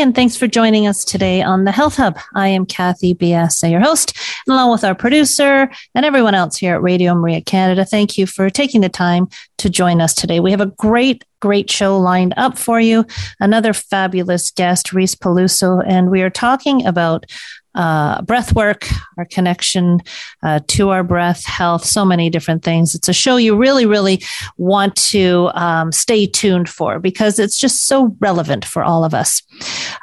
And thanks for joining us today on the Health Hub. I am Kathy Biasi, your host, and along with our producer and everyone else here at Radio Maria Canada. Thank you for taking the time to join us today. We have a great, great show lined up for you. Another fabulous guest, Reese Peluso, and we are talking about uh, breath work, our connection uh, to our breath, health, so many different things. It's a show you really, really want to um, stay tuned for because it's just so relevant for all of us.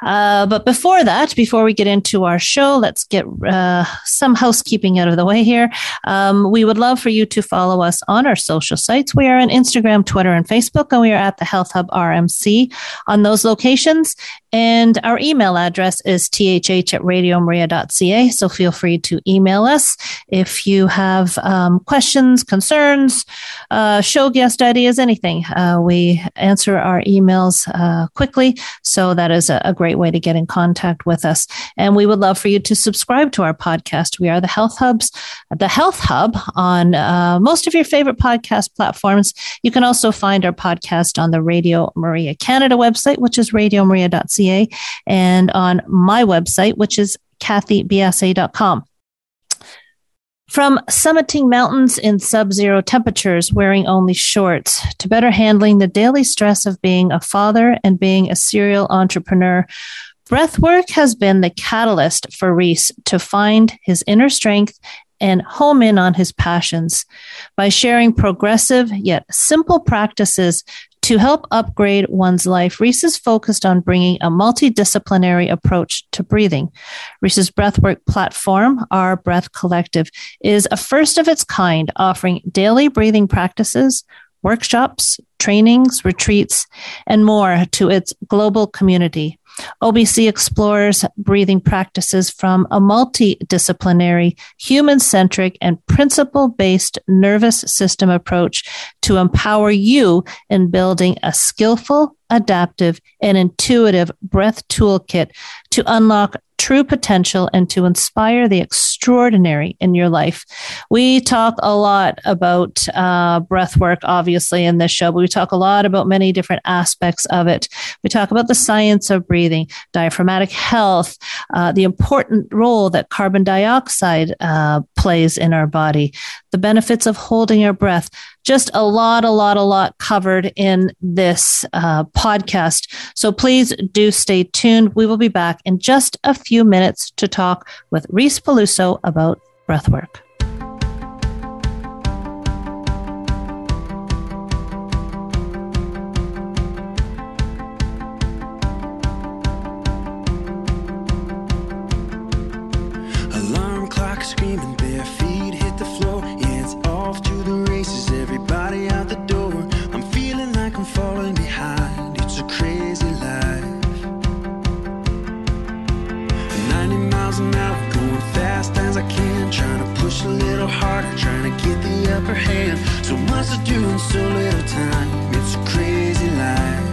Uh, but before that, before we get into our show, let's get uh, some housekeeping out of the way here. Um, we would love for you to follow us on our social sites. We are on Instagram, Twitter, and Facebook, and we are at the Health Hub RMC on those locations. And our email address is thh at radiomaria.ca. So feel free to email us if you have um, questions, concerns, uh, show guest ideas, anything. Uh, we answer our emails uh, quickly. So that is a, a, great way to get in contact with us. And we would love for you to subscribe to our podcast. We are the Health Hubs, the Health Hub on uh, most of your favorite podcast platforms. You can also find our podcast on the Radio Maria Canada website, which is radiomaria.ca and on my website, which is kathybiasi.com. From summiting mountains in sub zero temperatures wearing only shorts to better handling the daily stress of being a father and being a serial entrepreneur, breathwork has been the catalyst for Reese to find his inner strength and home in on his passions by sharing progressive yet simple practices to help upgrade one's life, Reese is focused on bringing a multidisciplinary approach to breathing. Reese's breathwork platform, Our Breath Collective, is a first of its kind, offering daily breathing practices, workshops, trainings, retreats, and more to its global community. OBC explores breathing practices from a multidisciplinary, human centric, and principle based nervous system approach to empower you in building a skillful, adaptive, and intuitive breath toolkit to unlock true potential and to inspire the extraordinary in your life. We talk a lot about uh, breath work, obviously, in this show, but we talk a lot about many different aspects of it. We talk about the science of breathing, diaphragmatic health, uh, the important role that carbon dioxide uh, plays in our body, the benefits of holding our breath, just a lot, a lot, a lot covered in this uh, podcast. So please do stay tuned. We will be back in just a few minutes to talk with Reese Peluso about breathwork. a little harder, trying to get the upper hand. So much to do in so little time. It's a crazy life.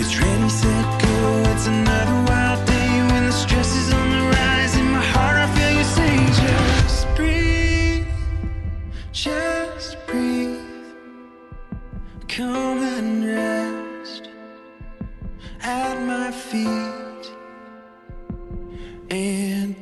It's ready, set, go. It's another wild day when the stress is on the rise. In my heart, I feel you saying, just breathe, just breathe. Come and rest at my feet and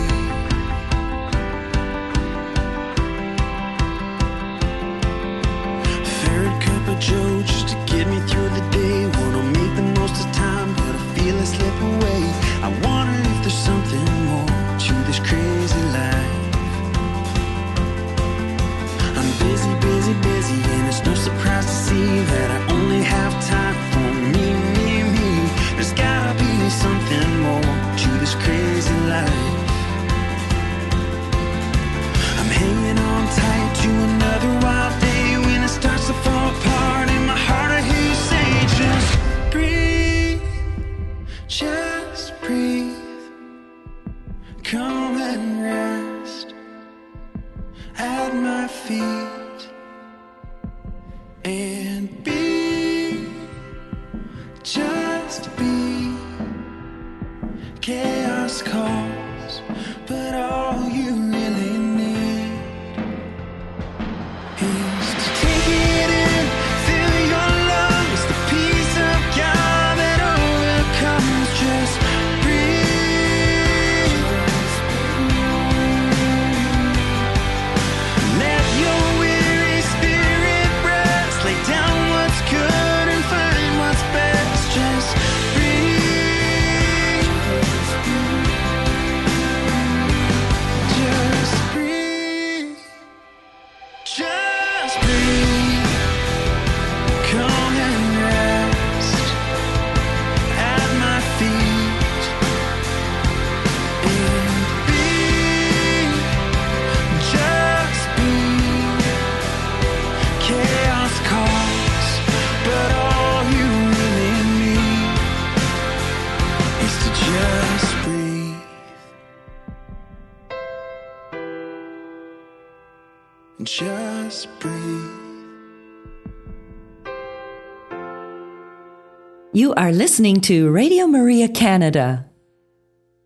You are listening to Radio Maria Canada.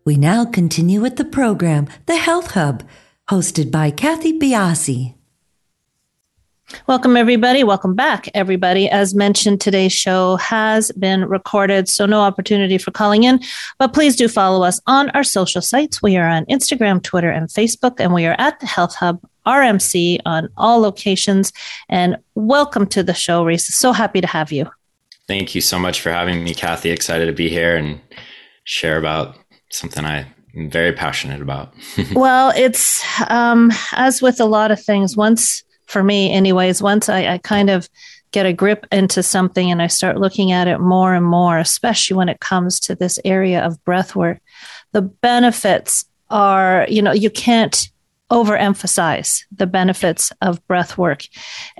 We now continue with the program, The Health Hub, hosted by Kathy Biasi. Welcome, everybody. Welcome back, everybody. As mentioned, today's show has been recorded, so no opportunity for calling in, but please do follow us on our social sites. We are on Instagram, Twitter, and Facebook, and we are at the Health Hub RMC on all locations. And welcome to the show, Reese. So happy to have you. Thank you so much for having me, Kathy. Excited to be here and share about something I'm very passionate about. well, it's um, as with a lot of things, once for me, anyways, once I, I kind of get a grip into something and I start looking at it more and more, especially when it comes to this area of breath work, the benefits are, you know, you can't overemphasize the benefits of breath work.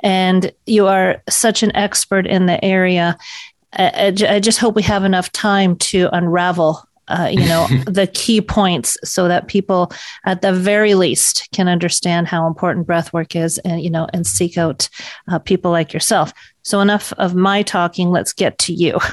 And you are such an expert in the area. I, I just hope we have enough time to unravel uh, you know the key points so that people at the very least can understand how important breath work is and you know and seek out uh, people like yourself. So enough of my talking. Let's get to you.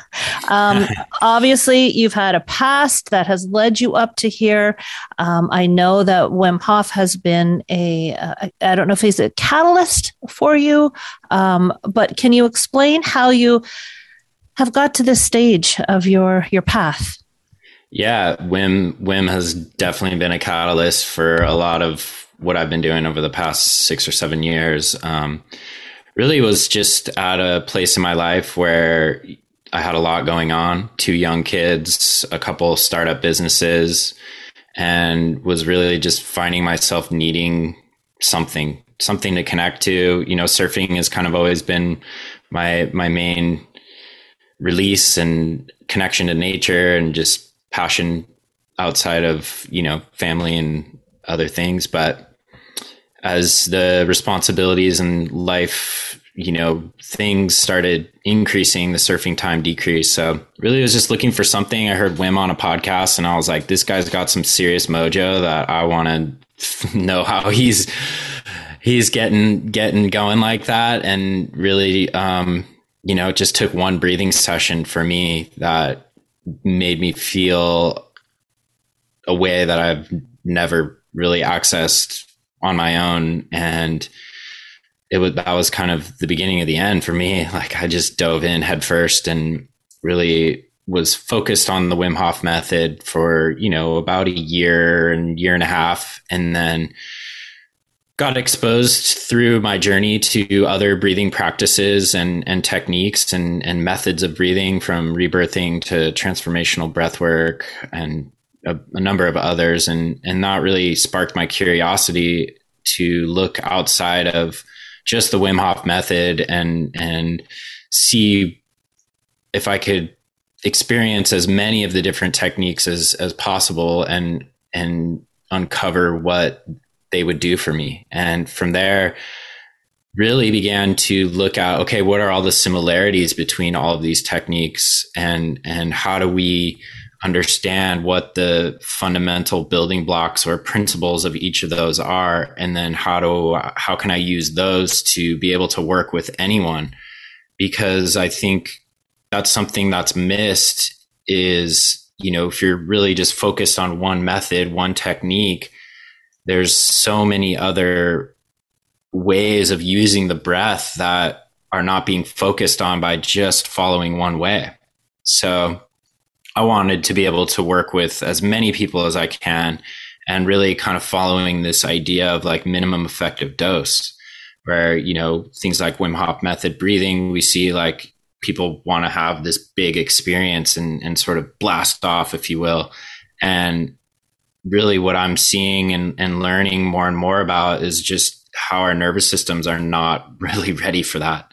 Um, obviously you've had a past that has led you up to here. Um, i know that wim hof has been a uh, I don't know if he's a catalyst for you um, but can you explain how you have got to this stage of your your path yeah, Wim Wim has definitely been a catalyst for a lot of what I've been doing over the past six or seven years. Um, really was just at a place in my life where I had a lot going on, two young kids, a couple startup businesses, and was really just finding myself needing something, something to connect to. You know, surfing has kind of always been my my main release and connection to nature and just passion outside of you know family and other things. But as the responsibilities and life you know things started increasing the surfing time decreased. So really I was just looking for something. I heard wim on a podcast and i was like this guy's got some serious mojo that i want to know how he's he's getting getting going like that. And really um you know it just took one breathing session for me that made me feel a way that I've never really accessed on my own. And it was, that was kind of the beginning of the end for me. Like I just dove in headfirst and really was focused on the Wim Hof method for, you know, about a year and year and a half. And then got exposed through my journey to other breathing practices and, and techniques and, and methods of breathing from rebirthing to transformational breath work and a, a number of others. And, and that really sparked my curiosity to look outside of just the Wim Hof method and, and see if I could experience as many of the different techniques as, as possible and, and uncover what they would do for me. And from there, really began to look at okay, what are all the similarities between all of these techniques, and and how do we understand what the fundamental building blocks or principles of each of those are? And then how do how can i use those to be able to work with anyone? Because i think that's something that's missed is you know if you're really just focused on one method one technique there's so many other ways of using the breath that are not being focused on by just following one way so I wanted to be able to work with as many people as I can and really kind of following this idea of like minimum effective dose where, you know, things like Wim Hof method breathing, we see like people want to have this big experience and, and sort of blast off, if you will. And really what I'm seeing and, and learning more and more about is just how our nervous systems are not really ready for that.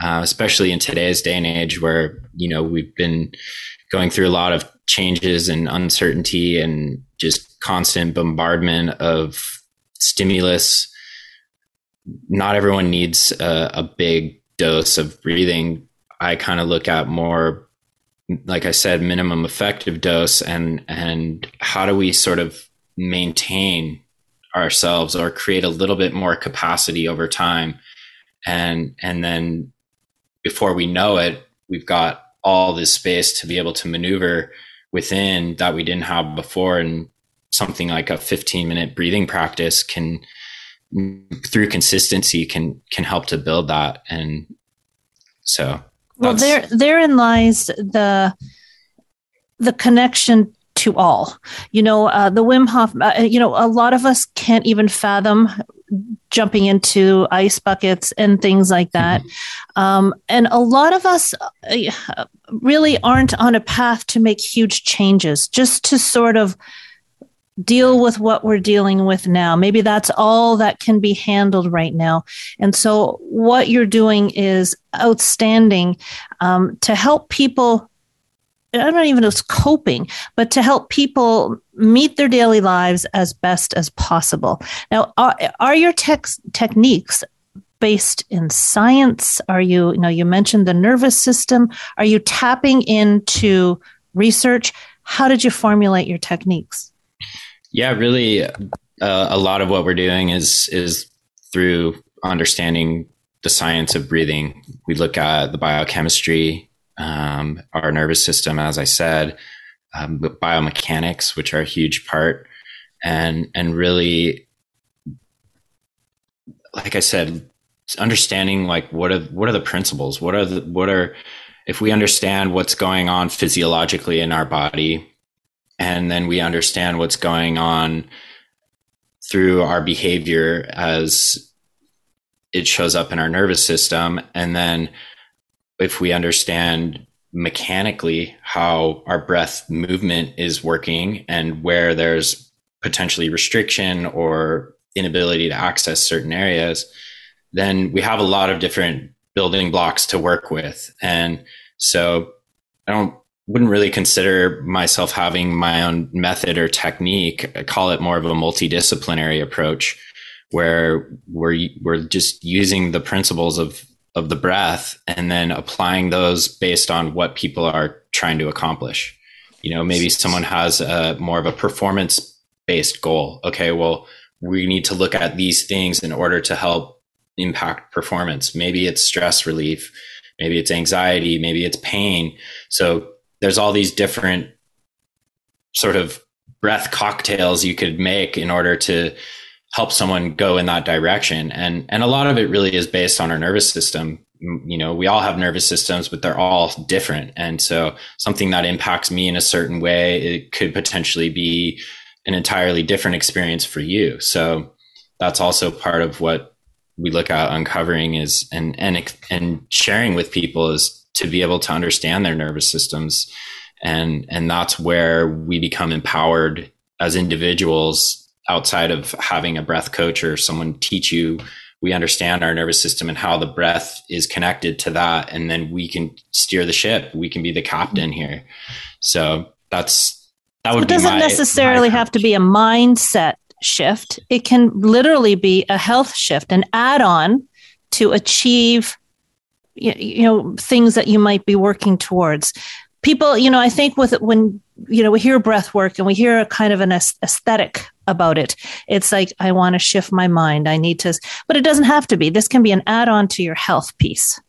Uh, especially in today's day and age where, you know, we've been going through a lot of changes and uncertainty and just constant bombardment of stimulus. Not everyone needs a, a big dose of breathing. I kind of look at more, like I said, minimum effective dose and and how do we sort of maintain ourselves or create a little bit more capacity over time? And and then before we know it we've got all this space to be able to maneuver within that we didn't have before and something like a 15 minute breathing practice can through consistency can can help to build that. And so well there therein lies the the connection to all you know uh, the wim hof uh, you know a lot of us can't even fathom jumping into ice buckets and things like that. Mm-hmm. Um, and a lot of us uh, really aren't on a path to make huge changes, just to sort of deal with what we're dealing with now. Maybe that's all that can be handled right now. And so, what you're doing is outstanding um, to help people I don't even know it's coping, but to help people meet their daily lives as best as possible. Now, are, are your tex- techniques based in science? Are you, you know, you mentioned the nervous system. Are you tapping into research? How did you formulate your techniques? Yeah, really, uh, a lot of what we're doing is is through understanding the science of breathing. We look at the biochemistry um, our nervous system, as I said, um, biomechanics, which are a huge part, and and really, like I said, understanding like what are what are the principles, what are the what are if we understand what's going on physiologically in our body, and then we understand what's going on through our behavior as it shows up in our nervous system, and then if we understand mechanically how our breath movement is working and where there's potentially restriction or inability to access certain areas, then we have a lot of different building blocks to work with. And so I don't wouldn't really consider myself having my own method or technique. I call it more of a multidisciplinary approach where we're we're just using the principles of of the breath and then applying those based on what people are trying to accomplish. You know, maybe someone has a more of a performance based goal. Okay, well, we need to look at these things in order to help impact performance. Maybe it's stress relief, maybe it's anxiety, maybe it's pain. So there's all these different sort of breath cocktails you could make in order to help someone go in that direction. And, and a lot of it really is based on our nervous system. You know, we all have nervous systems, but they're all different. And so something that impacts me in a certain way, it could potentially be an entirely different experience for you. So that's also part of what we look at uncovering is and, and, and sharing with people is to be able to understand their nervous systems. And, and that's where we become empowered as individuals outside of having a breath coach or someone teach you. We understand our nervous system and how the breath is connected to that. And then we can steer the ship. We can be the captain here. So that's that would it doesn't my, necessarily my have to be a mindset shift. It can literally be a health shift an add-on to achieve you know things that you might be working towards people you know i think with when you know, we hear breath work and we hear a kind of an aesthetic about it. It's like, I want to shift my mind. I need to, but it doesn't have to be. This can be an add on to your health piece.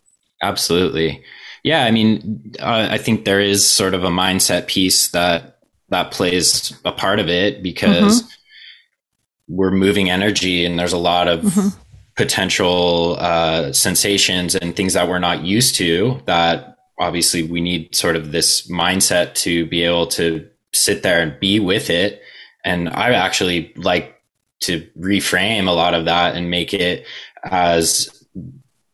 Absolutely. Yeah. I mean, uh, I think there is sort of a mindset piece that, that plays a part of it because mm-hmm. we're moving energy and there's a lot of mm-hmm. Potential uh, sensations and things that we're not used to that obviously we need sort of this mindset to be able to sit there and be with it. And I actually like to reframe a lot of that and make it as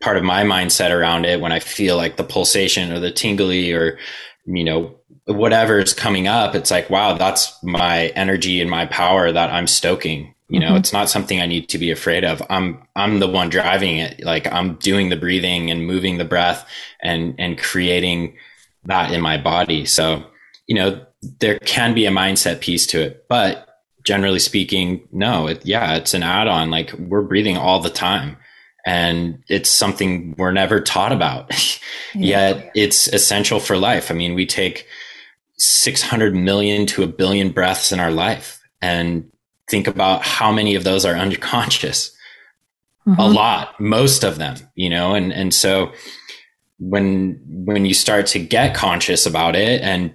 part of my mindset around it when I feel like the pulsation or the tingly or, you know, whatever is coming up. It's like, wow, that's my energy and my power that I'm stoking. You know, mm-hmm. it's not something I need to be afraid of. I'm I'm the one driving it. Like I'm doing the breathing and moving the breath and and creating that in my body. So, you know, there can be a mindset piece to it, but generally speaking, no, it, yeah, it's an add-on. Like we're breathing all the time and it's something we're never taught about. yeah. Yet it's essential for life. I mean, we take 600 million to a billion breaths in our life and think about how many of those are unconscious. Mm-hmm. A lot, most of them, you know, and, and so when, when you start to get conscious about it and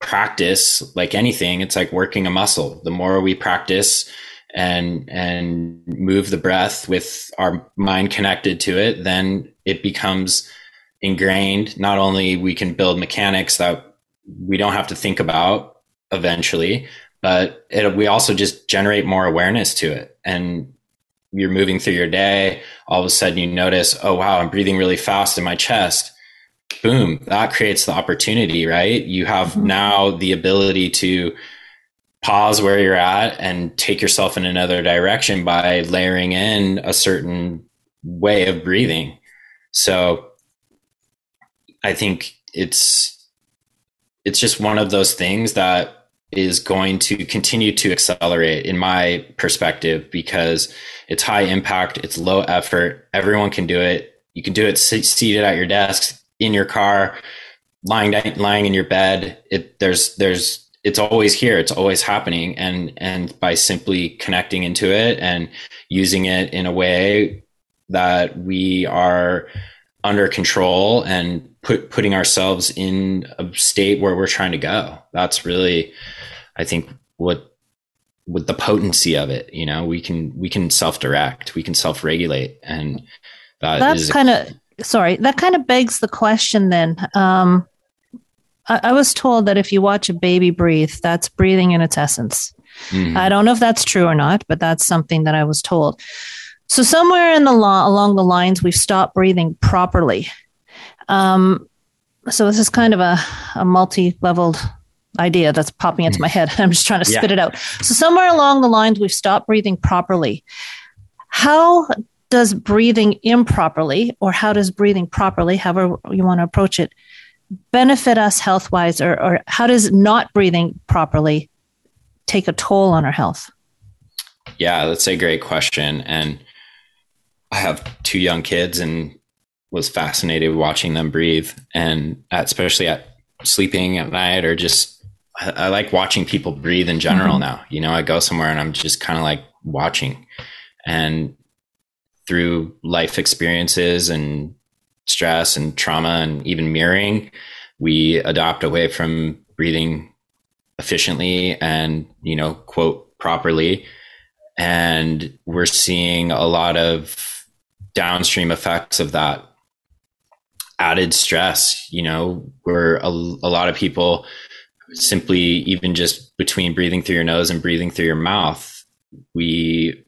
practice like anything, it's like working a muscle. The more we practice and, and move the breath with our mind connected to it, then it becomes ingrained. Not only we can build mechanics that we don't have to think about eventually, but it, we also just generate more awareness to it. And you're moving through your day, all of a sudden you notice, oh, wow, I'm breathing really fast in my chest. Boom, that creates the opportunity, right? You have mm-hmm. now the ability to pause where you're at and take yourself in another direction by layering in a certain way of breathing. So I think it's it's just one of those things that is going to continue to accelerate in my perspective because it's high impact, it's low effort, everyone can do it. You can do it seated at your desk, in your car, lying lying in your bed. It there's there's it's always here, it's always happening and and by simply connecting into it and using it in a way that we are under control and put putting ourselves in a state where we're trying to go. That's really I think what with the potency of it, you know, we can we can self direct, we can self regulate, and that that's kind of sorry. That kind of begs the question. Then, um, I, I, was told that if you watch a baby breathe, that's breathing in its essence. Mm-hmm. I don't know if that's true or not, but that's something that I was told. So somewhere in the law along the lines, we've stopped breathing properly. Um, so this is kind of a, a multi-leveled idea that's popping into my mm. head. I'm just trying to spit yeah. it out. So somewhere along the lines, we've stopped breathing properly. How does breathing improperly, or how does breathing properly, however you want to approach it, benefit us health wise, or, or how does not breathing properly take a toll on our health? Yeah, that's a great question. And I have two young kids and was fascinated watching them breathe and especially at sleeping at night or just I, I like watching people breathe in general mm-hmm. now. You know, I go somewhere and I'm just kind of like watching and through life experiences and stress and trauma and even mirroring, we adopt away from breathing efficiently and, you know, quote properly. And we're seeing a lot of downstream effects of that added stress. You know, where a, a lot of people simply even just between breathing through your nose and breathing through your mouth, we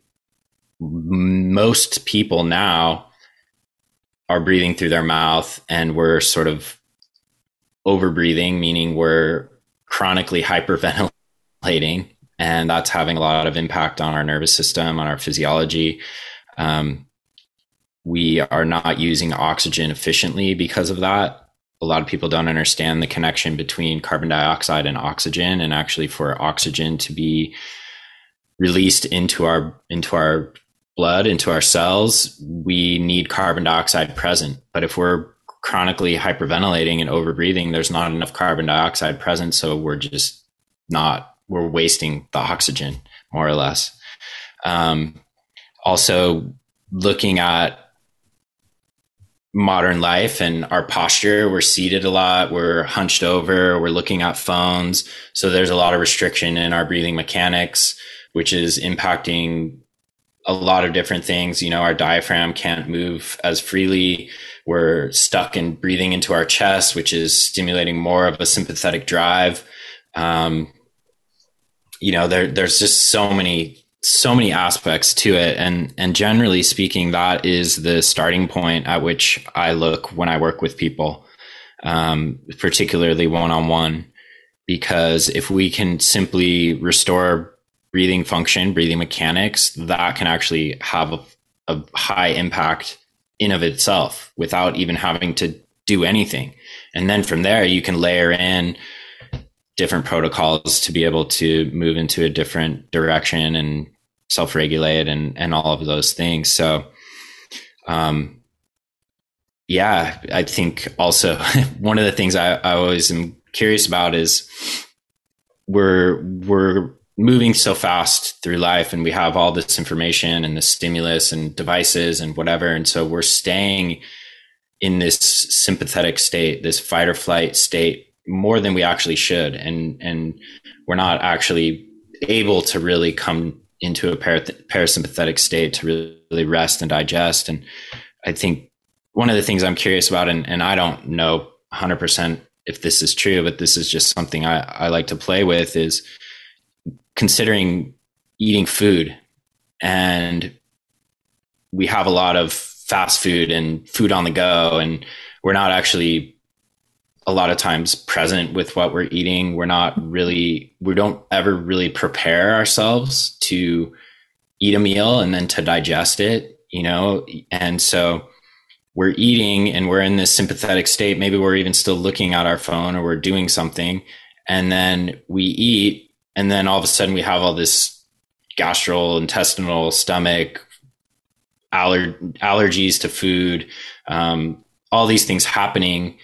most people now are breathing through their mouth and we're sort of over breathing, meaning we're chronically hyperventilating. And that's having a lot of impact on our nervous system, on our physiology. Um, we are not using oxygen efficiently because of that a lot of people don't understand the connection between carbon dioxide and oxygen and actually for oxygen to be released into our into our blood into our cells we need carbon dioxide present but if we're chronically hyperventilating and overbreathing there's not enough carbon dioxide present so we're just not we're wasting the oxygen more or less. Um, also, looking at modern life and our posture, we're seated a lot, we're hunched over, we're looking at phones. So there's a lot of restriction in our breathing mechanics, which is impacting a lot of different things. You know, our diaphragm can't move as freely. We're stuck in breathing into our chest, which is stimulating more of a sympathetic drive. Um, you know, there, there's just so many so many aspects to it. And and generally speaking that is the starting point at which i look when i work with people um, particularly one-on-one. Because if we can simply restore breathing function breathing mechanics that can actually have a, a high impact in of itself without even having to do anything. And then from there you can layer in different protocols to be able to move into a different direction and self-regulate and and all of those things. So um yeah i think also one of the things I, I always am curious about is we're we're moving so fast through life and we have all this information and the stimulus and devices and whatever. And so we're staying in this sympathetic state this fight or flight state more than we actually should. And and we're not actually able to really come into a parasympathetic state to really rest and digest. And I think one of the things I'm curious about, and, and I don't know 100% if this is true, but this is just something I, I like to play with, is considering eating food. And we have a lot of fast food and food on the go, and we're not actually a lot of times present with what we're eating. We're not really, we don't ever really prepare ourselves to eat a meal and then to digest it, you know? And so we're eating and we're in this sympathetic state. Maybe we're even still looking at our phone or we're doing something. And then we eat. And then all of a sudden we have all this gastrointestinal stomach aller- allergies to food, um, all these things happening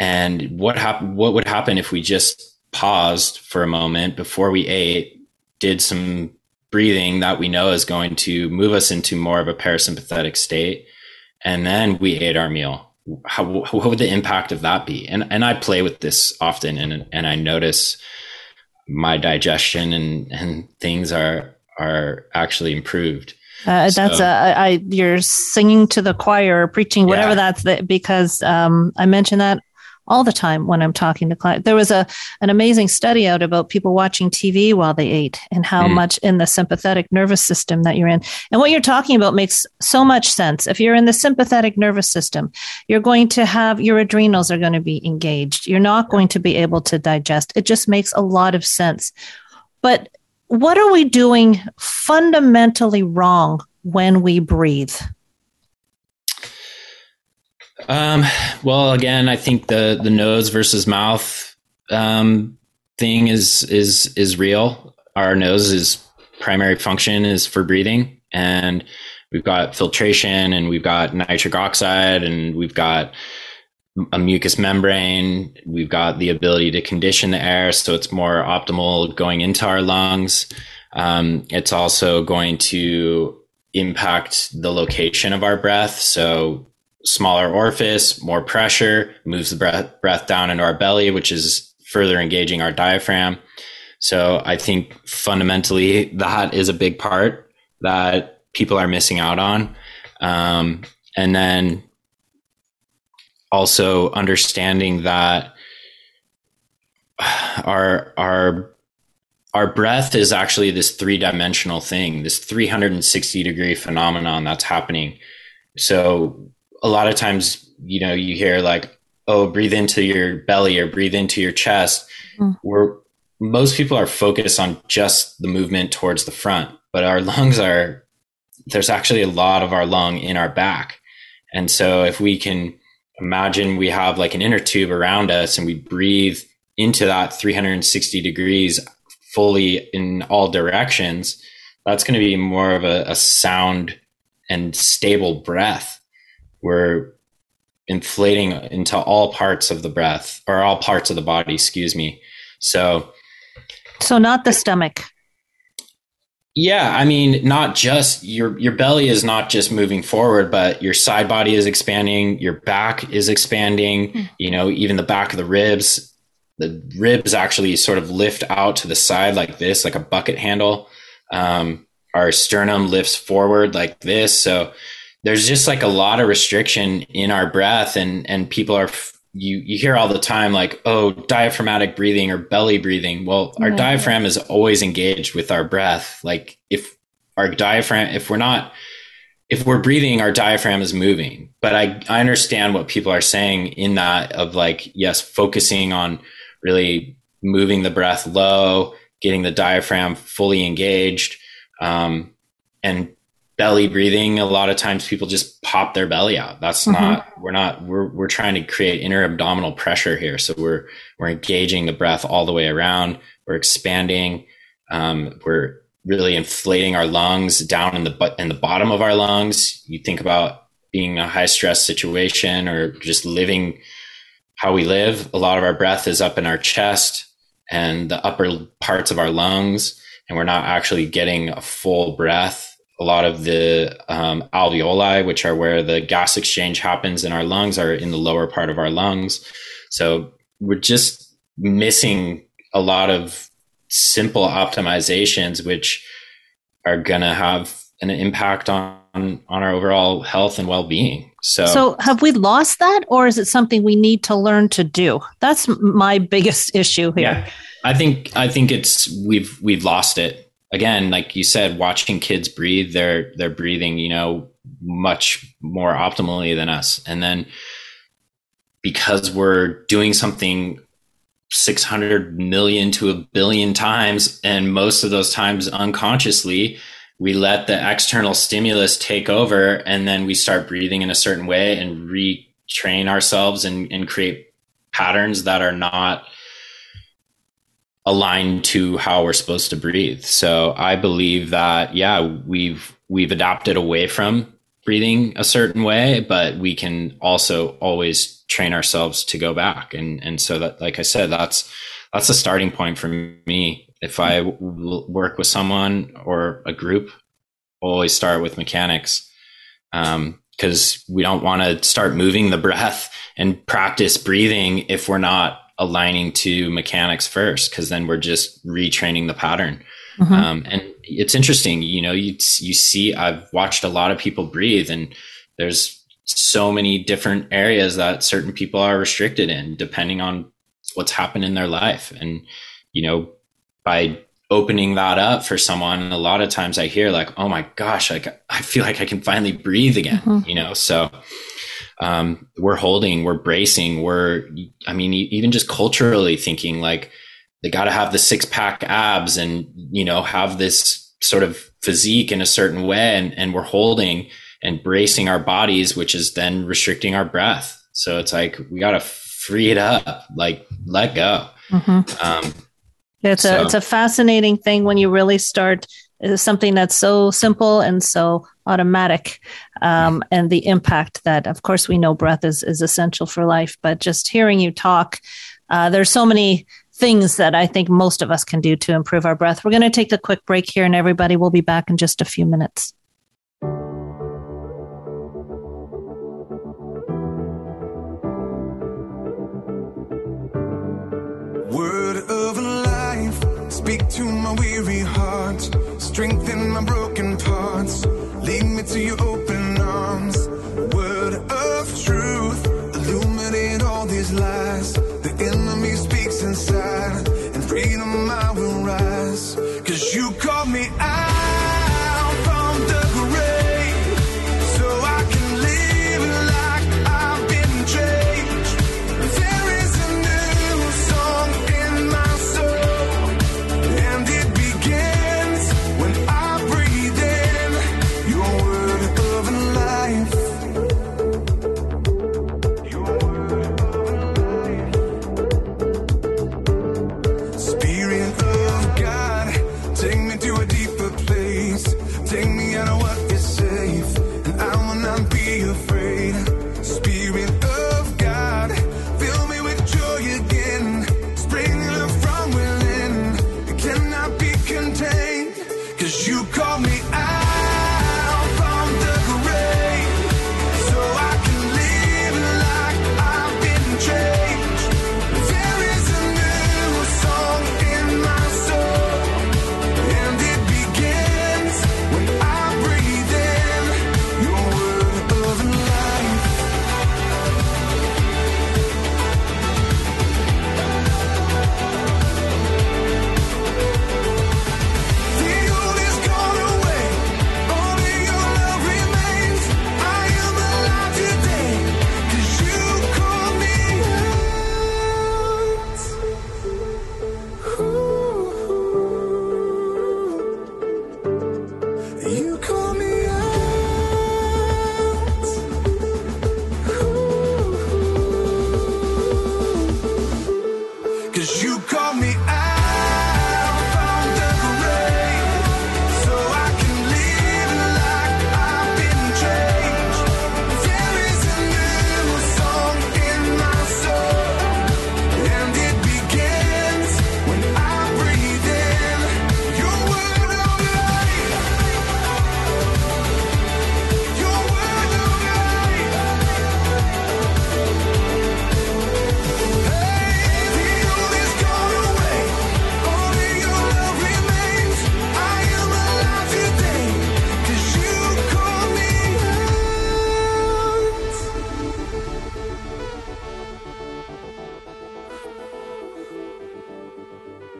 and what hap- what would happen if we just paused for a moment before we ate, did some breathing that we know is going to move us into more of a parasympathetic state, and then we ate our meal? How, what would the impact of that be? And and I play with this often, and and I notice my digestion and and things are are actually improved. Uh, that's so, a, I, you're singing to the choir or preaching, whatever yeah. that's the, because um, I mentioned that all the time when I'm talking to clients. There was a an amazing study out about people watching TV while they ate and how mm. much in the sympathetic nervous system that you're in. And what you're talking about makes so much sense. If you're in the sympathetic nervous system, you're going to have your adrenals are going to be engaged. You're not going to be able to digest. It just makes a lot of sense. But what are we doing fundamentally wrong when we breathe? Um, well, again, I think the the nose versus mouth um, thing is is is real. Our nose is primary function is for breathing, and we've got filtration, and we've got nitric oxide, and we've got a mucous membrane. We've got the ability to condition the air so it's more optimal going into our lungs. Um, it's also going to impact the location of our breath. So smaller orifice, more pressure, moves the breath, breath down into our belly, which is further engaging our diaphragm. So I think fundamentally that is a big part that people are missing out on. Um, and then also understanding that our our our breath is actually this three dimensional thing, this 360 degree phenomenon that's happening. So a lot of times, you know, you hear like, oh, breathe into your belly or breathe into your chest. Mm. Where most people are focused on just the movement towards the front, but our lungs are, there's actually a lot of our lung in our back. And so if we can imagine we have like an inner tube around us and we breathe into that 360 degrees fully in all directions, that's going to be more of a, a sound and stable breath we're inflating into all parts of the breath or all parts of the body, excuse me. So So not the stomach. Yeah, I mean, not just your your belly is not just moving forward, but your side body is expanding, your back is expanding. Mm. You know, even the back of the ribs, the ribs actually sort of lift out to the side like this, like a bucket handle. Um, our sternum lifts forward like this, so there's just like a lot of restriction in our breath, and and people are you you hear all the time like oh diaphragmatic breathing or belly breathing. Well our diaphragm is always engaged with our breath. Like if our diaphragm if we're not if we're breathing our diaphragm is moving. But i i understand what people are saying in that of like yes focusing on really moving the breath low getting the diaphragm fully engaged um, and belly breathing a lot of times people just pop their belly out. That's mm-hmm. not we're not we're we're trying to create inner abdominal pressure here. So we're we're engaging the breath all the way around. We're expanding. Um, we're really inflating our lungs down in the in the bottom of our lungs. You think about being in a high stress situation or just living how we live. A lot of our breath is up in our chest and the upper parts of our lungs and we're not actually getting a full breath a lot of the um, alveoli, which are where the gas exchange happens in our lungs, are in the lower part of our lungs. So we're just missing a lot of simple optimizations, which are going to have an impact on on our overall health and well-being. So So have we lost that or is it something we need to learn to do? That's my biggest issue here. Yeah. I think I think it's we've we've lost it again, like you said, watching kids breathe, they're they're breathing, you know, much more optimally than us. And then because we're doing something 600 million to a billion times and most of those times unconsciously we let the external stimulus take over and then we start breathing in a certain way and retrain ourselves and, and create patterns that are not aligned to how we're supposed to breathe. So I believe that yeah, we've we've adapted away from breathing a certain way, but we can also always train ourselves to go back. And and so that like I said, that's that's a starting point for me. If I w- work with someone or a group, always start with mechanics. Um, because we don't want to start moving the breath and practice breathing if we're not aligning to mechanics first because then we're just retraining the pattern mm-hmm. um, and it's interesting you know you you see i've watched a lot of people breathe and there's so many different areas that certain people are restricted in depending on what's happened in their life and you know by opening that up for someone a lot of times i hear like oh my gosh like i feel like i can finally breathe again mm-hmm. you know so um, we're holding, we're bracing, we're, I mean, even just culturally thinking like they got to have the six pack abs and, you know, have this sort of physique in a certain way. And, and we're holding and bracing our bodies, which is then restricting our breath. So it's like, we got to free it up, like let go. Mm-hmm. Um, it's so. a, it's a fascinating thing when you really start something that's so simple and so automatic um, and the impact that of course we know breath is, is essential for life but just hearing you talk uh, there's so many things that i think most of us can do to improve our breath. We're going to take a quick break here and everybody will be back in just a few minutes. Word of life, speak to my weary heart strengthen my broken parts. Lead me to your open arms. Word of truth, illuminate all these lies.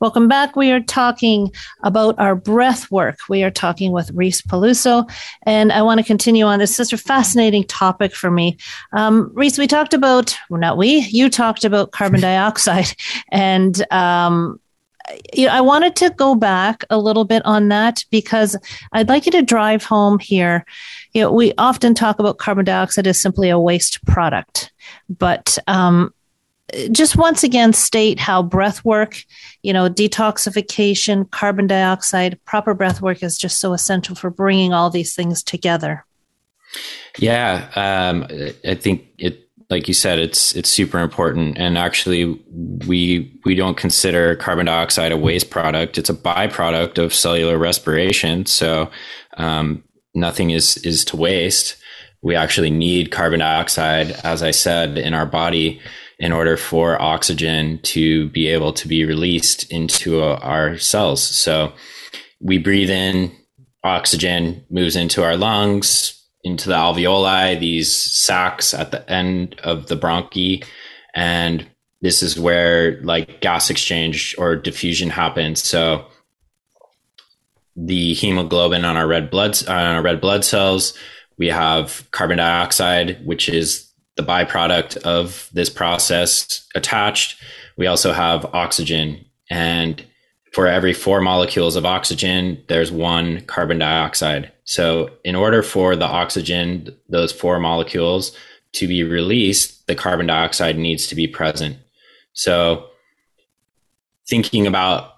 Welcome back. We are talking about our breath work. We are talking with Reese Peluso, and I want to continue on. This is such a fascinating topic for me. Um, Reese, we talked about, well, not we, you talked about carbon dioxide, and um, you know, I wanted to go back a little bit on that because I'd like you to drive home here. You know, we often talk about carbon dioxide as simply a waste product, but um, just once again state how breath work, you know, detoxification, carbon dioxide, proper breath work is just so essential for bringing all these things together. Yeah, um, I think it, like you said, it's it's super important. And actually, we we don't consider carbon dioxide a waste product; it's a byproduct of cellular respiration. So um, nothing is is to waste. We actually need carbon dioxide, as I said, in our body in order for oxygen to be able to be released into uh, our cells. So we breathe in, oxygen moves into our lungs, into the alveoli, these sacs at the end of the bronchi. And this is where like gas exchange or diffusion happens. So the hemoglobin on our red blood on our red blood cells, we have carbon dioxide, which is the byproduct of this process attached. We also have oxygen. And for every four molecules of oxygen, there's one carbon dioxide. So, in order for the oxygen, those four molecules, to be released, the carbon dioxide needs to be present. So, thinking about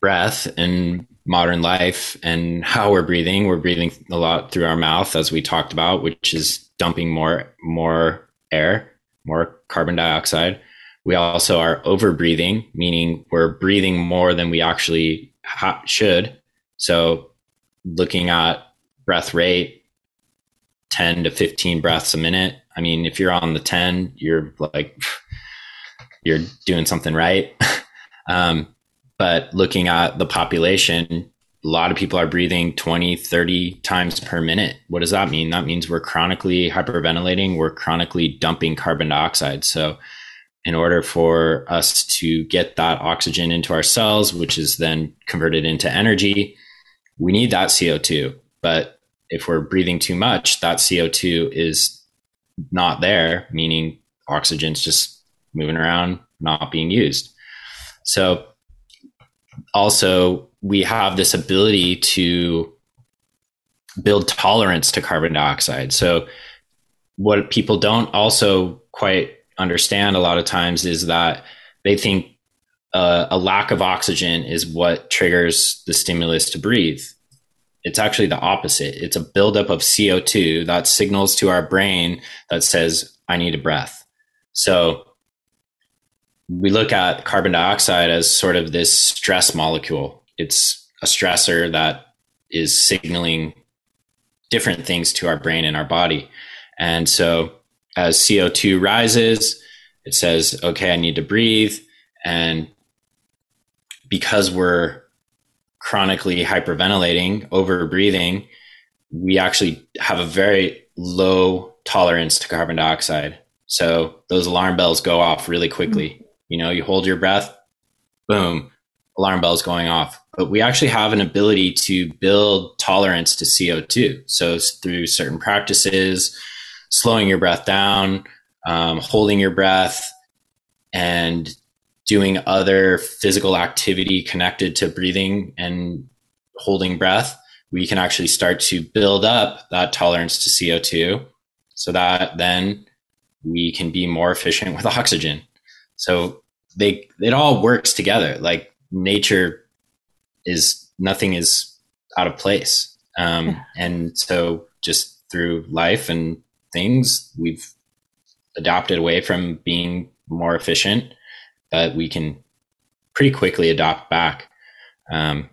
breath and modern life and how we're breathing, we're breathing a lot through our mouth, as we talked about, which is dumping more more air, more carbon dioxide. We also are over breathing, meaning we're breathing more than we actually ha- should. So, looking at breath rate, 10 to 15 breaths a minute. I mean, if you're on the 10, you're like, you're doing something right. um, but looking at the population, a lot of people are breathing 20, 30 times per minute. What does that mean? That means we're chronically hyperventilating, we're chronically dumping carbon dioxide. So, in order for us to get that oxygen into our cells, which is then converted into energy, we need that CO2. But if we're breathing too much, that CO2 is not there, meaning oxygen's just moving around, not being used. So, also, we have this ability to build tolerance to carbon dioxide. So, what people don't also quite understand a lot of times is that they think uh, a lack of oxygen is what triggers the stimulus to breathe. It's actually the opposite. It's a buildup of CO2 that signals to our brain that says, I need a breath. So we look at carbon dioxide as sort of this stress molecule. It's a stressor that is signaling different things to our brain and our body. And so as CO2 rises, it says, okay, I need to breathe. And because we're chronically hyperventilating, over breathing, we actually have a very low tolerance to carbon dioxide. So those alarm bells go off really quickly. You know, you hold your breath, boom, alarm bells going off. But we actually have an ability to build tolerance to CO2. So through certain practices, slowing your breath down, um, holding your breath, and doing other physical activity connected to breathing and holding breath, we can actually start to build up that tolerance to CO2 so that then we can be more efficient with oxygen. So they it all works together. Like nature is nothing is out of place. Um, yeah. and so just through life and things, we've adopted away from being more efficient, but we can pretty quickly adopt back. Um,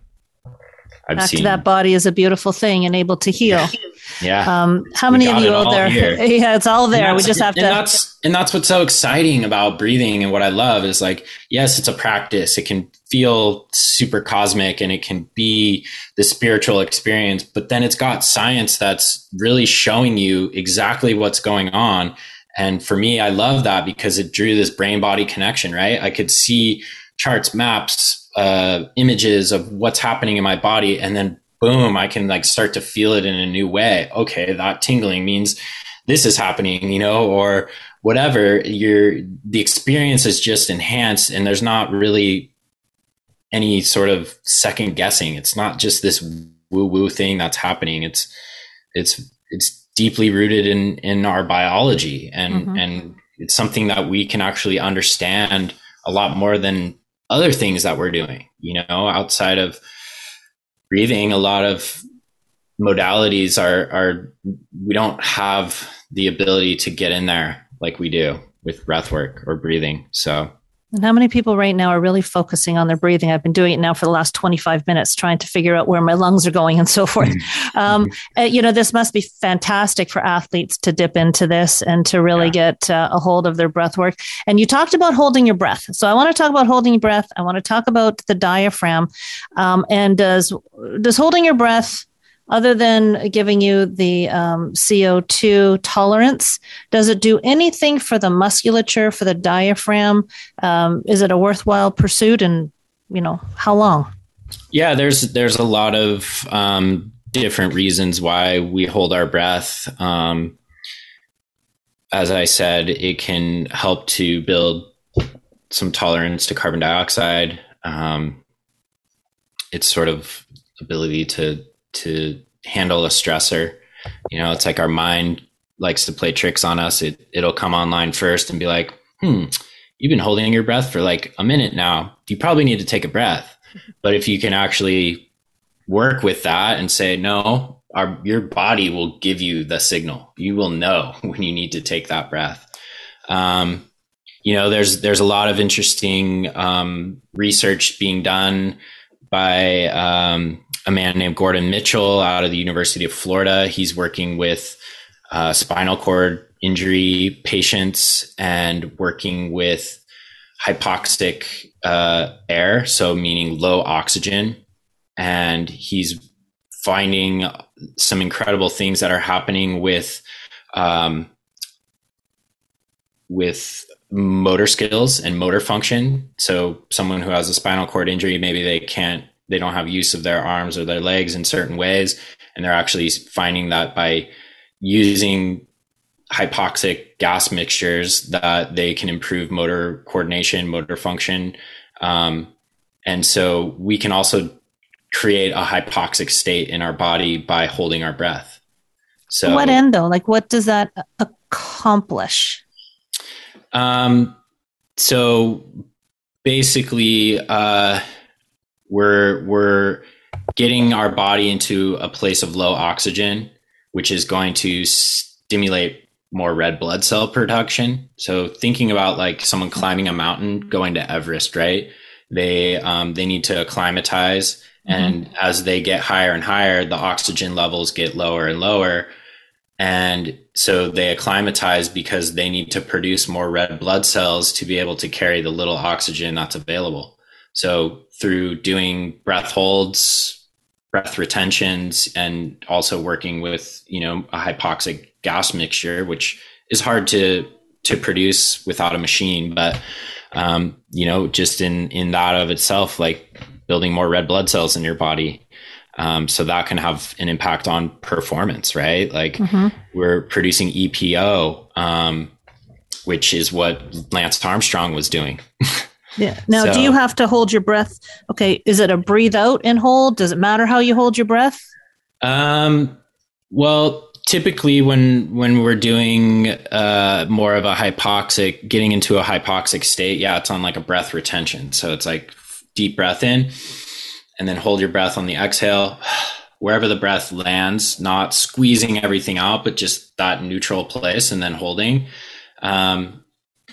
I've back seen, to that body is a beautiful thing and able to heal. Yeah. Um, how many of you out there? yeah, it's all there. We just have to. And that's and that's what's so exciting about breathing, and what I love is like, yes, it's a practice. It can feel super cosmic, and it can be the spiritual experience, but then it's got science that's really showing you exactly what's going on. And for me, I love that because it drew this brain body connection. Right, I could see charts, maps, uh, images of what's happening in my body, and then boom, I can like start to feel it in a new way. Okay, that tingling means this is happening, you know, or whatever. Your the experience is just enhanced, and there's not really any sort of second guessing. It's not just this woo woo thing that's happening. It's it's it's deeply rooted in in our biology, and mm-hmm. and it's something that we can actually understand a lot more than other things that we're doing. You know, outside of breathing, a lot of modalities are are we don't have the ability to get in there like we do with breath work or breathing. So and how many people right now are really focusing on their breathing? I've been doing it now for the last 25 minutes, trying to figure out where my lungs are going and so forth. Mm-hmm. Um, uh, you know, this must be fantastic for athletes to dip into this and to really yeah. get uh, a hold of their breath work. And you talked about holding your breath. So I want to talk about holding your breath. I want to talk about the diaphragm. Um, and does, does holding your breath other than giving you the um, CO2 tolerance, does it do anything for the musculature, for the diaphragm? Um, is it a worthwhile pursuit? And, you know, how long? Yeah, there's there's a lot of um, different reasons why we hold our breath. Um, as I said, it can help to build some tolerance to carbon dioxide. Um, it's sort of ability to to handle a stressor. You know, it's like our mind likes to play tricks on us. It it'll come online first and be like, "Hmm, you've been holding your breath for like a minute now. You probably need to take a breath." But if you can actually work with that and say, "No, our your body will give you the signal. You will know when you need to take that breath." Um, you know, there's there's a lot of interesting um, research being done by um, a man named Gordon Mitchell out of the University of Florida. He's working with uh, spinal cord injury patients and working with hypoxic uh, air, so meaning low oxygen. And he's finding some incredible things that are happening with um, with motor skills and motor function. So someone who has a spinal cord injury, maybe they can't they don't have use of their arms or their legs in certain ways and they're actually finding that by using hypoxic gas mixtures that they can improve motor coordination motor function. Um, and so we can also create a hypoxic state in our body by holding our breath. So what end though? Like what does that accomplish? Um so basically uh we're we're getting our body into a place of low oxygen, which is going to stimulate more red blood cell production. So thinking about like someone climbing a mountain, going to Everest, right? They um, they need to acclimatize, mm-hmm. and as they get higher and higher, the oxygen levels get lower and lower, and so they acclimatize because they need to produce more red blood cells to be able to carry the little oxygen that's available. So through doing breath holds, breath retentions, and also working with, you know, a hypoxic gas mixture, which is hard to to produce without a machine. But um, you know, just in in that of itself, like building more red blood cells in your body. Um, so that can have an impact on performance, right? Like mm-hmm. we're producing EPO, um, which is what Lance Armstrong was doing. Yeah. Now, so, do you have to hold your breath? Okay. Is it a breathe out and hold? Does it matter how you hold your breath? Um, well, typically when when we're doing uh, more of a hypoxic, getting into a hypoxic state, yeah, it's on like a breath retention. So it's like deep breath in, and then hold your breath on the exhale, wherever the breath lands, not squeezing everything out, but just that neutral place, and then holding. Um,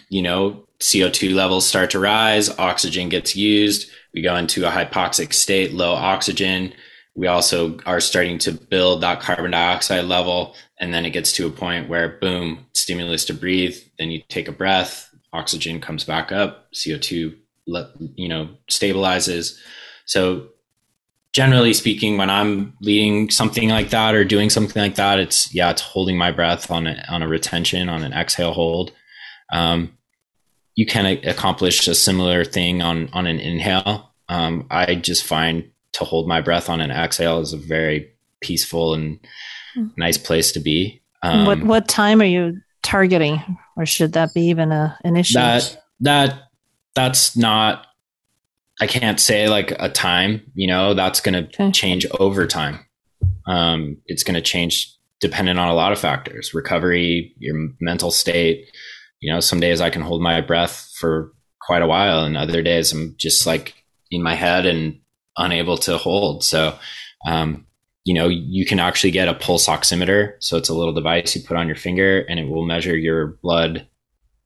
you know, CO2 levels start to rise, oxygen gets used, we go into a hypoxic state, low oxygen, we also are starting to build that carbon dioxide level. And then it gets to a point where, boom, stimulus to breathe. Then you take a breath, oxygen comes back up, CO2, you know, stabilizes. So generally speaking, when I'm leading something like that or doing something like that, it's yeah, it's holding my breath on a, on a retention, on an exhale hold. Um, you can accomplish a similar thing on on an inhale. Um, I just find to hold my breath on an exhale is a very peaceful and mm. nice place to be. Um, what what time are you targeting, or should that be even a an issue? That that that's not. I can't say like a time. You know, that's going to okay. change over time. Um, it's going to change dependent on a lot of factors: recovery, your mental state. You know, some days I can hold my breath for quite a while, and other days I'm just like in my head and unable to hold. So, um, you know, you can actually get a pulse oximeter. So it's a little device you put on your finger and it will measure your blood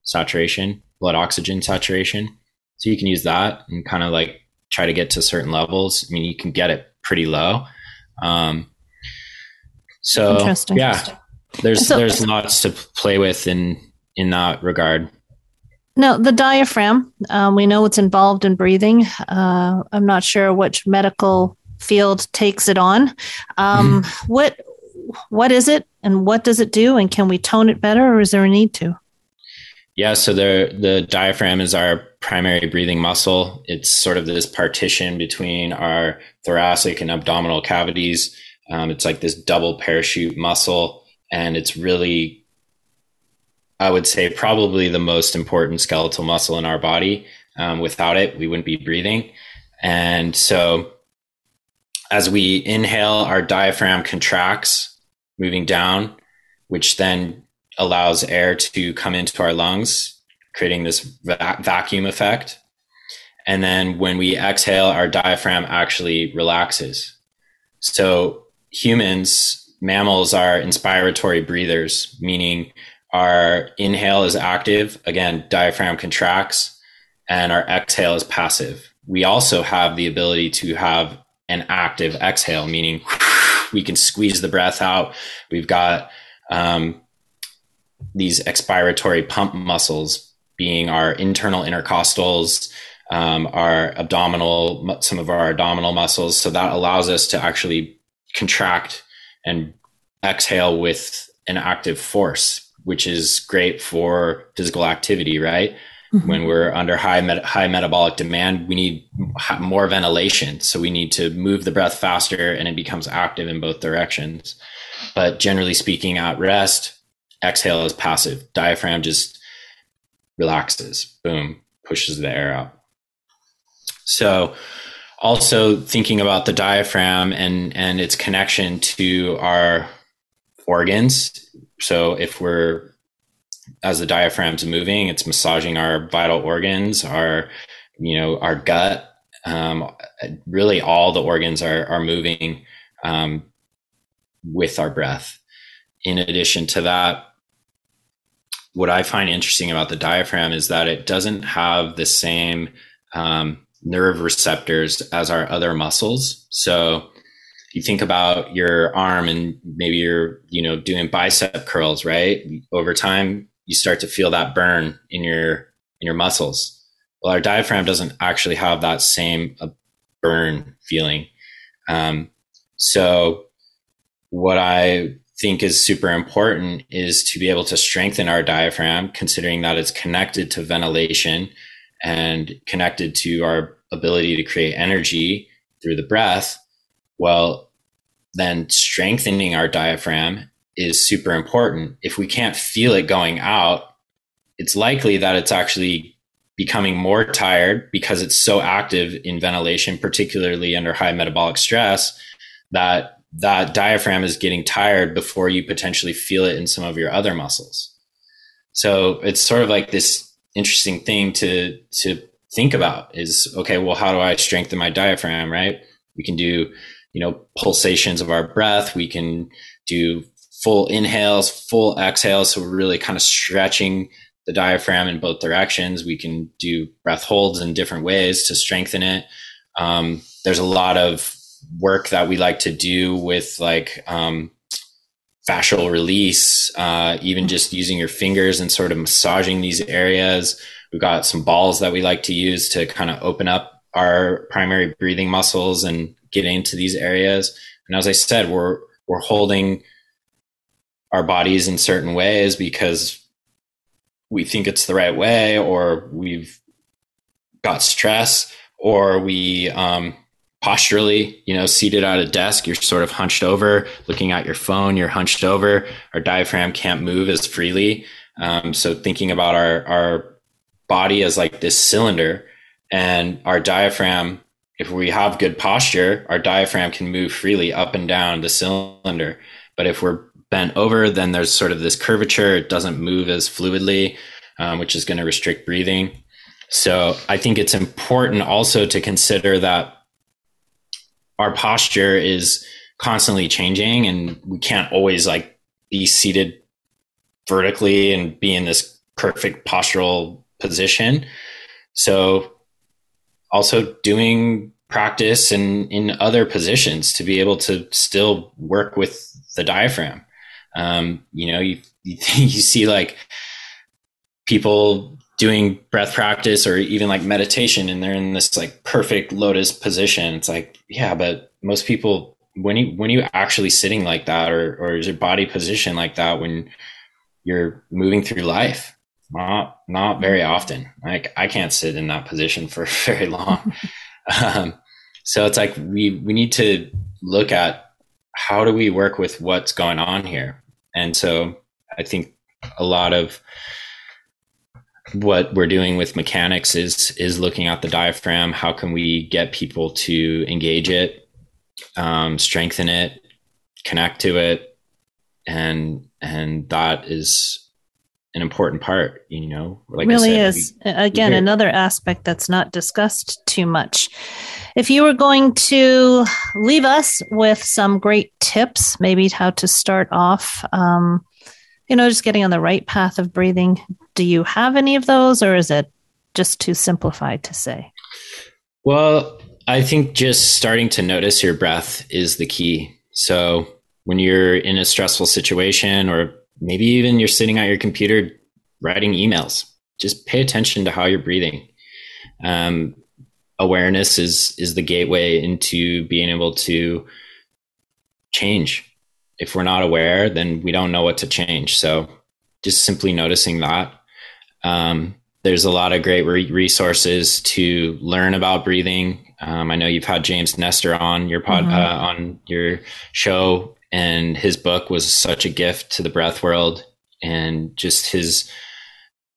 saturation, blood oxygen saturation. So you can use that and kind of like try to get to certain levels. I mean, you can get it pretty low. Um, so yeah, there's so, there's lots to play with in in that regard. Now, the diaphragm, um, we know it's involved in breathing. Uh, I'm not sure which medical field takes it on. Um, mm. What what is it, and what does it do, and can we tone it better, or is there a need to? Yeah, so the the diaphragm is our primary breathing muscle. It's sort of this partition between our thoracic and abdominal cavities. Um, it's like this double parachute muscle, and it's really I would say probably the most important skeletal muscle in our body. Um, without it, we wouldn't be breathing. And so as we inhale, our diaphragm contracts, moving down, which then allows air to come into our lungs, creating this va- vacuum effect. And then when we exhale, our diaphragm actually relaxes. So humans, mammals are inspiratory breathers, meaning our inhale is active. Again, diaphragm contracts and our exhale is passive. We also have the ability to have an active exhale, meaning we can squeeze the breath out. We've got um, these expiratory pump muscles being our internal intercostals, um, our abdominal, some of our abdominal muscles. So that allows us to actually contract and exhale with an active force which is great for physical activity, right? Mm-hmm. When we're under high met- high metabolic demand, we need more ventilation, so we need to move the breath faster, and it becomes active in both directions. But generally speaking, at rest, exhale is passive. Diaphragm just relaxes. Boom, pushes the air out. So, also thinking about the diaphragm and and its connection to our organs so if we're as the diaphragm's moving, it's massaging our vital organs, our you know our gut. Um, really, all the organs are are moving um, with our breath. In addition to that, what I find interesting about the diaphragm is that it doesn't have the same um, nerve receptors as our other muscles. So you think about your arm and maybe you're you know doing bicep curls right? Over time you start to feel that burn in your in your muscles. Well our diaphragm doesn't actually have that same uh, burn feeling. Um, so what i think is super important is to be able to strengthen our diaphragm considering that it's connected to ventilation and connected to our ability to create energy through the breath well, then strengthening our diaphragm is super important. If we can't feel it going out, it's likely that it's actually becoming more tired because it's so active in ventilation, particularly under high metabolic stress, that that diaphragm is getting tired before you potentially feel it in some of your other muscles. So it's sort of like this interesting thing to to think about is okay, well, how do I strengthen my diaphragm, right? We can do you know, pulsations of our breath. We can do full inhales, full exhales. So we're really kind of stretching the diaphragm in both directions. We can do breath holds in different ways to strengthen it. Um, there's a lot of work that we like to do with like um, fascial release, uh, even just using your fingers and sort of massaging these areas. We've got some balls that we like to use to kind of open up our primary breathing muscles and get into these areas. And as I said, we're we're holding our bodies in certain ways because we think it's the right way, or we've got stress, or we um, posturally, you know, seated at a desk, you're sort of hunched over, looking at your phone, you're hunched over. Our diaphragm can't move as freely. Um, so thinking about our our body as like this cylinder, and our diaphragm, if we have good posture, our diaphragm can move freely up and down the cylinder. But if we're bent over, then there's sort of this curvature. It doesn't move as fluidly, um, which is going to restrict breathing. So I think it's important also to consider that our posture is constantly changing and we can't always like be seated vertically and be in this perfect postural position. So also doing practice and in other positions to be able to still work with the diaphragm. Um, you know, you, you, you see like people doing breath practice or even like meditation and they're in this like perfect lotus position it's like yeah but most people when you when you actually sitting like that or or is your body position like that when you're moving through life not not very often. Like i can't sit in that position for very long. Um, so it's like we we need to look at how do we work with what's going on here? And so i think a lot of what we're doing with mechanics is is looking at the diaphragm. How can we get people to engage it, um, strengthen it, connect to it, and and that is an important part. You know, like really said, is we, again we another aspect that's not discussed too much. If you were going to leave us with some great tips, maybe how to start off. Um, you know, just getting on the right path of breathing. Do you have any of those, or is it just too simplified to say? Well, I think just starting to notice your breath is the key. So when you're in a stressful situation, or maybe even you're sitting at your computer writing emails, just pay attention to how you're breathing. Um, awareness is is the gateway into being able to change if we're not aware, then we don't know what to change. So just simply noticing that. Um, there's a lot of great re- resources to learn about breathing. Um, I know you've had James Nestor on your pod mm-hmm. uh, on your show, and his book was such a gift to the breath world, and just his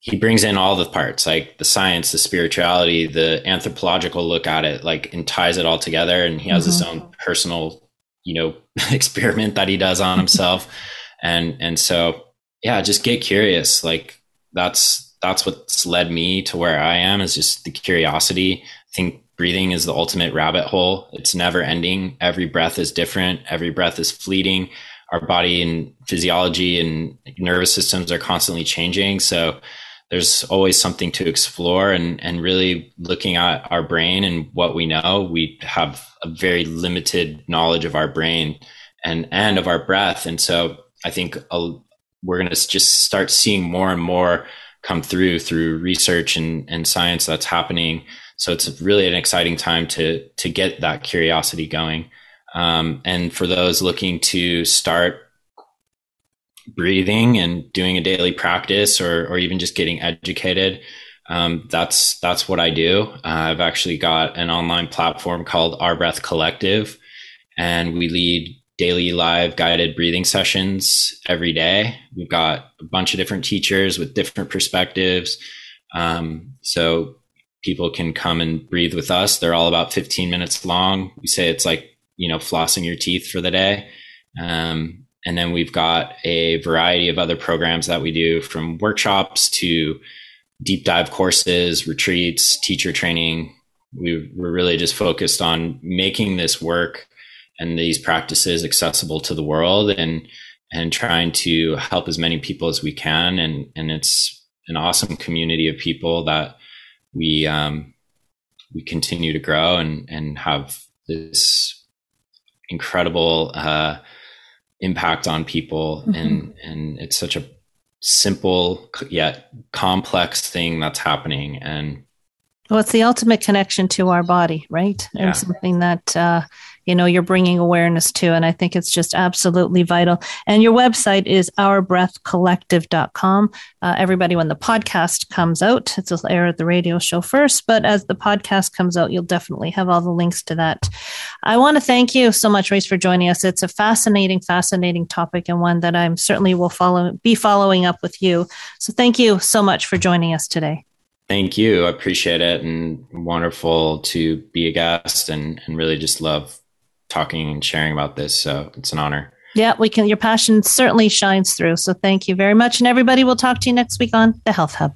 he brings in all the parts like the science the spirituality the anthropological look at it like and ties it all together. And he has mm-hmm. his own personal you know experiment that he does on himself. And and so yeah just get curious. Like that's that's what's led me to where i am is just the curiosity. I think breathing is the ultimate rabbit hole it's never ending every breath is different every breath is fleeting our body and physiology and nervous systems are constantly changing so there's always something to explore and, and really looking at our brain and what we know. We have a very limited knowledge of our brain and, and of our breath. And so I think a, we're going to just start seeing more and more come through through research and, and science that's happening. So it's really an exciting time to, to get that curiosity going. Um, and for those looking to start breathing and doing a daily practice or, or even just getting educated. Um, that's, that's what I do. Uh, I've actually got an online platform called Our Breath Collective and we lead daily live guided breathing sessions every day. We've got a bunch of different teachers with different perspectives. Um, so people can come and breathe with us. They're all about 15 minutes long. We say it's like, you know, flossing your teeth for the day. Um, and then we've got a variety of other programs that we do from workshops to deep dive courses, retreats, teacher training. We, we're really just focused on making this work and these practices accessible to the world and and trying to help as many people as we can. And and it's an awesome community of people that we um, we continue to grow and and have this incredible uh, impact on people, mm-hmm. and and it's such a simple yet complex thing that's happening, and well, it's the ultimate connection to our body, right? Yeah. And something that uh, you know you're bringing awareness to and i think it's just absolutely vital. And your website is ourbreathcollective.com uh, everybody when the podcast comes out it's will air at the radio show first but as the podcast comes out you'll definitely have all the links to that. I want to thank you so much Reese for joining us. It's a fascinating fascinating topic and one that i'm certainly will follow be following up with you. So thank you so much for joining us today. Thank you. I appreciate it and wonderful to be a guest and, and really just love talking and sharing about this. So it's an honor. Yeah, we can. Your passion certainly shines through. So thank you very much. And everybody, we'll talk to you next week on the Health Hub.